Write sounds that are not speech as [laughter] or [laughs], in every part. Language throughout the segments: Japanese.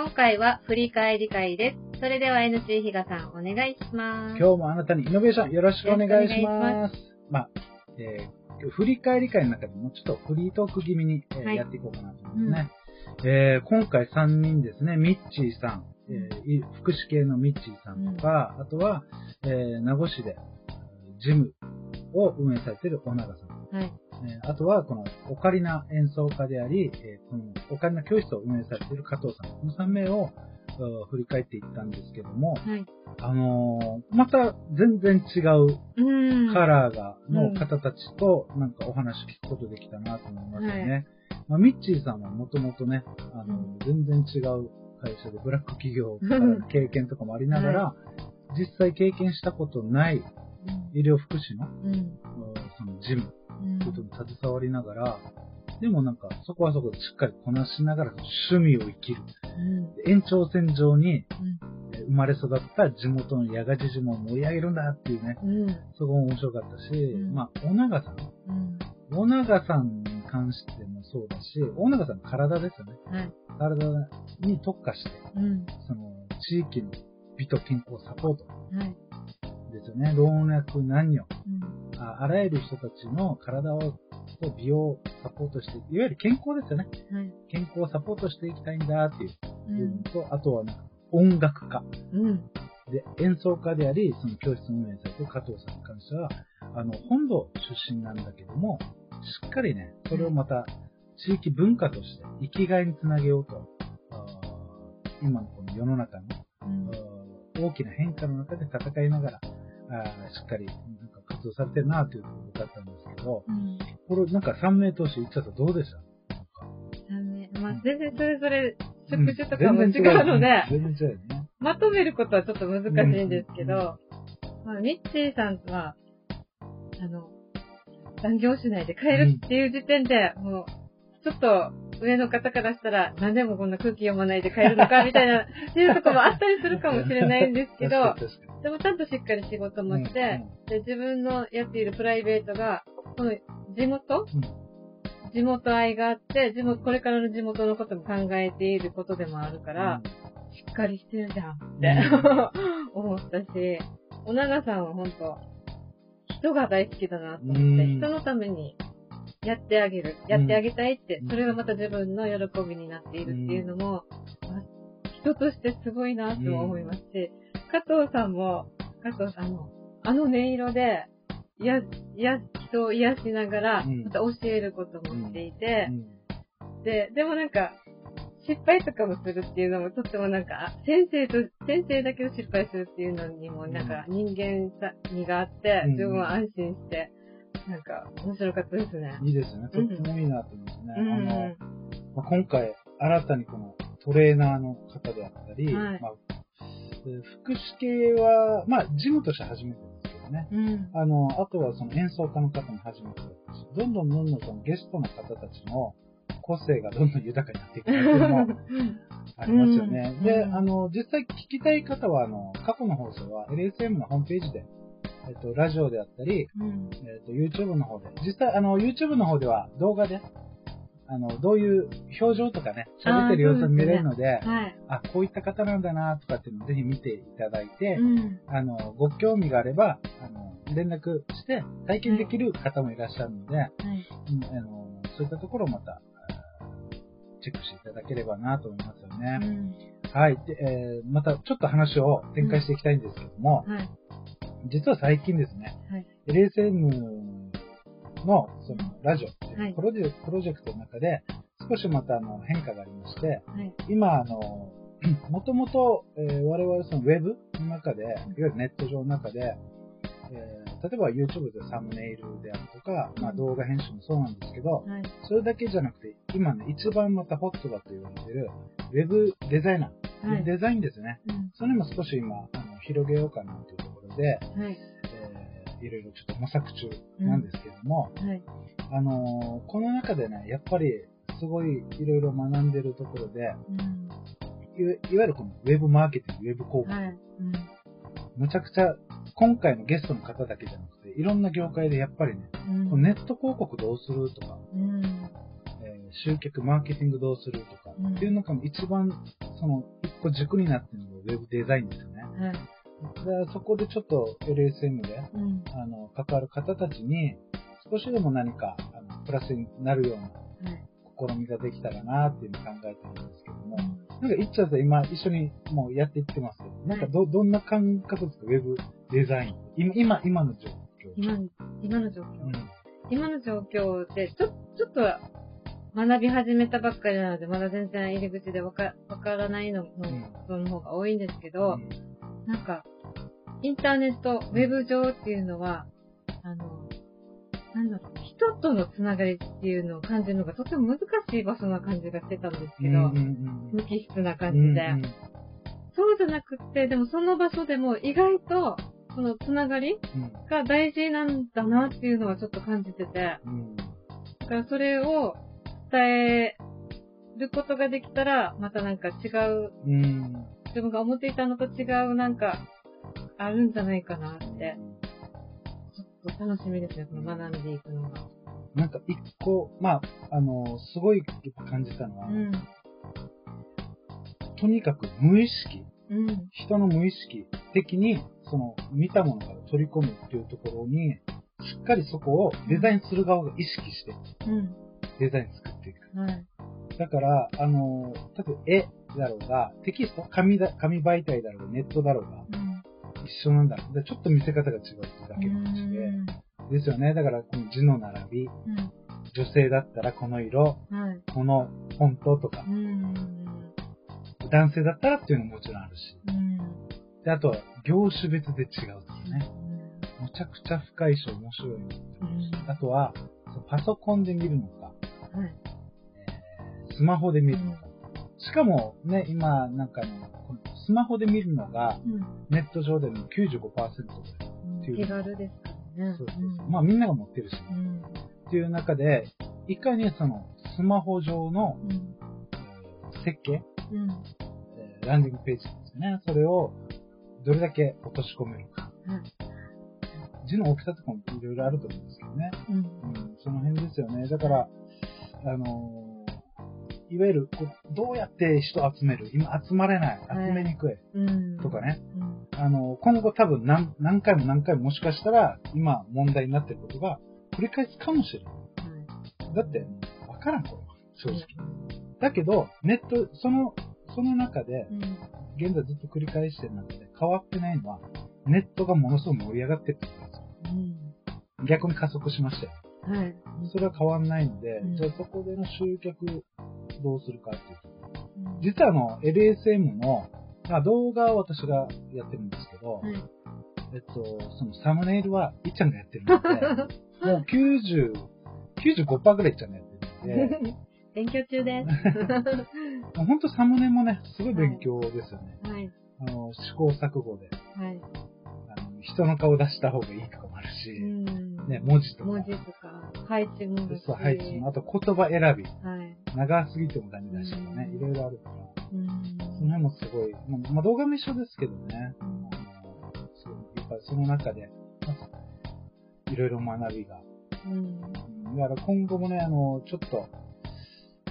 今回は振り返り会です。それでは NC 比嘉さん、お願いします。今日もあなたにイノベーションよろしくお願いします。まあ、えー、振り返り会の中でもちょっとフリートーク気味に、えーはいやっていこうかなと思いますね。えー今回3人ですね、ミッチーさん、えーい福祉系のミッチーさんとか、あとは、えー名護市でジムを運営されている小永さん。はい。えーあとは、このオカリナ演奏家であり、えーこのオカリナ教室を運営されている加藤さん。この3名をうん振り返っていったんですけども、はい。あのーまた全然違ううん。カラーが、うんの方たちとなんかお話聞くことできたなと思いますよね。まあ、ミッチーさんはもともとね、あのうん全然違う会社でブラック企業からの経験とかもありながら、実際経験したことない医療福祉のうん。うんその事務うん。ことに携わりながら、でもなんかそこはそこでしっかりこなしながら趣味を生きる。うん。延長線上に生まれ育った地元の矢賀地島を盛り上げるんだっていうね、うん。そこも面白かったし、んまあ、小永さん。うん。小永さんに関してもそうだし、小永さんの体ですよね。はい。体に特化して、うん。その、地域の美と健康サポートはい。ですよね。老若男女、うん。ああらゆる人たちの体を、と美容をサポートして、いわゆる健康ですよね。はい。健康をサポートしていきたいんだっていううん部分。と、あとはなんか音楽家。うん。で、演奏家であり、その教室運営されている加藤さんに関しては、あの、本土出身なんだけども、しっかりね、それをまた地域文化として生きがいにつなげようと、あー今のこの世の中の、うん大きな変化の中で戦いながら、あーしっかり動されてるなというところだったんですけど、うん。これなんか3名投資言っちゃったらどうでした？まあ、全然それぞれ、職種とかも違うので、全然違うよね。まとめることはちょっと難しいんですけど、まあ、ミッチーさんは、あの、残業しないで帰るっていう時点で、もう、ちょっと上の方からしたら、何でもこんな空気読まないで帰るのかみたいな、[laughs] っていうところもあったりするかもしれないんですけど、[laughs] でもちゃんとしっかり仕事もして、で自分のやっているプライベートが、この地元、うん。地元愛があって、地元、これからの地元のことも考えていることでもあるから、しっかりしてるじゃんって、[laughs] 思ったし、お長さんは本当人が大好きだなと思って、うん。人のためにやってあげる、やってあげたいってう、ん。それがまた自分の喜びになっているっていうのも、あ人としてすごいなとも思いますし、加藤さんも、加藤さんの、あの音色で、いや、いや、人を癒しながら、うん。また教えることもしていて、うん。で、でもなんか、失敗とかもするっていうのもとってもなんか、あ先生と、先生だけど失敗するっていうのにもなんか人間さ、味があって、うん。自分は安心して、なんか面白かったですね。いいですよね。とってもいいなと思いますね。うん。あの、まあ、今回、新たにこのトレーナーの方であったり、はいまあ、で福祉系は、まあ、事務として初めてですけどね。うん。あの、あとはその演奏家の方も初めてだったし、どんどんどんどんそのゲストの方たちの個性がどんどん豊かになっていくっていうのも [laughs] ありますよね。うんで、うんあの、実際聞きたい方は、あの、過去の放送は LSM のホームページで、えっと、ラジオであったり、うん。えっ、と、YouTube の方で。実際、あの、YouTube の方では動画で、あの、どういう表情とかね、喋ってる様子が見れるので、はい。あこういった方なんだな、とかっていうのをぜひ見ていただいて、うん。あの、ご興味があれば、あの、連絡して体験できる方もいらっしゃるので、はい。うんあの、そういったところをまた、チェックしていただければなと思いますようね。ん。はい。で、えーまたちょっと話を展開していきたいんですけども、はい。実は最近ですね、はい。LSM のそのラジオっていうはいプロジェプロジェクトの中で少しまたあの変化がありまして、はい。今あの、もともと、えー我々そのウェブの中で、いわゆるネット上の中で、えー例えば YouTube でサムネイルであるとか、まあ、動画編集もそうなんですけど、はい。それだけじゃなくて、今ね、一番またホットだと言われている、ウェブデザイナー、はい。デザインですね。うんそれにも少し今、あの広げようかなというところで、はい。えーいろいろちょっと模索中なんですけども、はい。あのーこの中でね、やっぱりすごいいろいろ学んでるところで、うん。いわいわゆるこのウェブマーケティング、ウェブ広告、はい。うん。むちゃくちゃ今回のゲストの方だけじゃなくて、いろんな業界でやっぱりね、うんネット広告どうするとか、うん。えー集客、マーケティングどうするとか、うんっていうのが一番その、一個軸になってるのがウェブデザインですよね。はい。でそこでちょっと LSM で、うん。あの、関わる方たちに、少しでも何か、あの、プラスになるようなはい。試みができたらなっていうのを考えてるんですけども、うんなんか、いっちゃんさん今一緒にもうやっていってますけど、なんかど、どんな感覚ですか？ウェブデザイン。今、今、今の状況。今、今の状況。うん。今の状況で、ちょ、ちょっと学び始めたばっかりなので、まだ全然入り口でわかわからないのの人の方が多いんですけど、なんか、インターネット、ウェブ上っていうのは、あの、なんだろう、人とのつながりっていうのを感じるのがとても難しい場所な感じがしてたんですけど、うんうんうん無機質な感じで。うんうんそうじゃなくって、でもその場所でも意外と、そのつながりうんが大事なんだなっていうのはちょっと感じてて、うんだからそれを伝えることができたら、またなんか違う、うん。自分が思っていたのと違うなんか、あるんじゃないかなって、ちょっと楽しみですね、この学んでいくのが。なんか一個、まあ、あの、すごい感じたのは、うん。とにかく無意識、うん。人の無意識的に、その、見たものから取り込むっていうところに、しっかりそこをデザインする側が意識して、うん。デザイン作っていく。はい。だから、あの、例えば絵だろうが、テキスト、紙だ、紙媒体だろうが、ネットだろうが、うん。一緒なんだ。でちょっと見せ方が違うってだけの話で、ですよね。だから、この字の並び、うん。女性だったらこの色、うん。はい。このフォントとかう、ん。男性だったらっていうのももちろんあるし。うん。で、あとは業種別で違うとかね。むちゃくちゃ深いし面白いあとは、パソコンで見るのか、はい。えースマホで見るのか。しかもね、今、なんかね、スマホで見るのが、うん。ネット上でも95%ぐらい。っていう手軽ですからね。そうそうそうまあみんなが持ってるし、ねうん。っていう中で、いかにその、スマホ上の、設計、うん。えーランディングページですね。それを、どれだけ落とし込めるか。はい。字の大きさとかもいろいろあると思うんですけどね。うん。うん、その辺ですよね。だから、あのーいわゆるこう、どうやって人を集める？今集まれない。集めにくい。うん。とかね。うん。あのー今後多分何何回も何回ももしかしたら、今問題になってることが繰り返すかもしれない。はい。だって、わからん、これは。正直。だけど、ネット、その、その中で、うん。現在ずっと繰り返してる中で変わってないのは、ネットがものすごく盛り上がってるってことですよ。うん。逆に加速しましたよ。はい。それは変わんないので、うんじゃあそこでの集客どうするかっていうと。うん実はあの、LSM の、まあ、動画を私がやってるんですけど、はい。えっと、そのサムネイルはいっちゃんがやってるので、[laughs] もう90、95%ぐらいいっちゃんがやってるので、[laughs] 勉強中です。[laughs] 本当サムネもね、すごい勉強ですよね。はい。あの、試行錯誤で、はい。あの人の顔出した方がいいとかもあるうし、ん。ね、文字とか、文字とか、配置もそう配置も、あと言葉選び、はい。長すぎてもダメだしとかね、うんいろいろあるから、うん。その辺もすごい、まあ、まあ動画も一緒ですけどね、そうやっぱりその中で、まあいろいろ学びが。うん。うんだから今後もね、あの、ちょっと、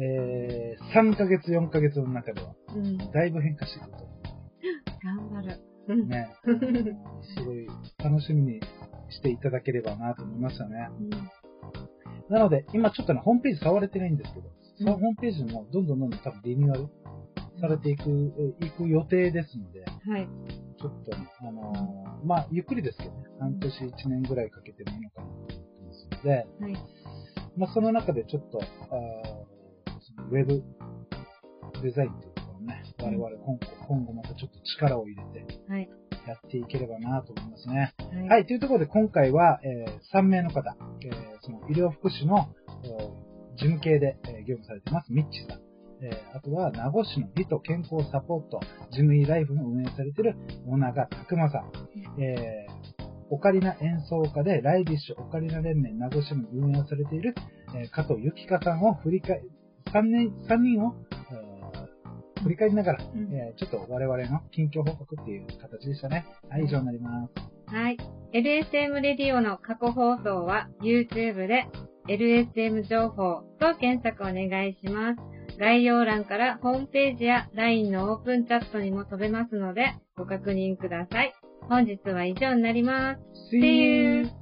えー、3ヶ月、4ヶ月の中では、うん。だいぶ変化してくると思頑張る。うう。ね。[laughs] すごい楽しみにしていただければなと思いますよね。うん。なので、今ちょっとね、ホームページ触れてないんですけど、そのうんホームページもどんどんどんどん多分リニューアルされていく、えいく予定ですので、はい。ちょっとね、あのーまあ、ゆっくりですけどね、半年、1年ぐらいかけてもいいのかなと思ってますので、はい。まあ、その中でちょっと、あーそのウェブデザインというところをね、我々今後今後またちょっと力を入れてはい。やっていければなと思いますね。ははい、というところで今回は、えー3名の方、えーその医療福祉のえー事務系で、えー業務されてます、ミッチさん。えーあとは、名護市の美と健康サポート、ジムイライフの運営されている、小長拓馬さん。えーオカリナ演奏家で、ライディッシュオカリナ連盟名護市の運営をされている、えー加藤由紀香さんを振り返、3人、三人を、えー振り返りながら、うんえーちょっと我々の近況報告っていう形でしたね。はい、以上になります。はい。LSM レディオの過去放送は YouTube で LSM 情報と検索お願いします。概要欄からホームページや LINE のオープンチャットにも飛べますので、ご確認ください。本日は以上になります。See you!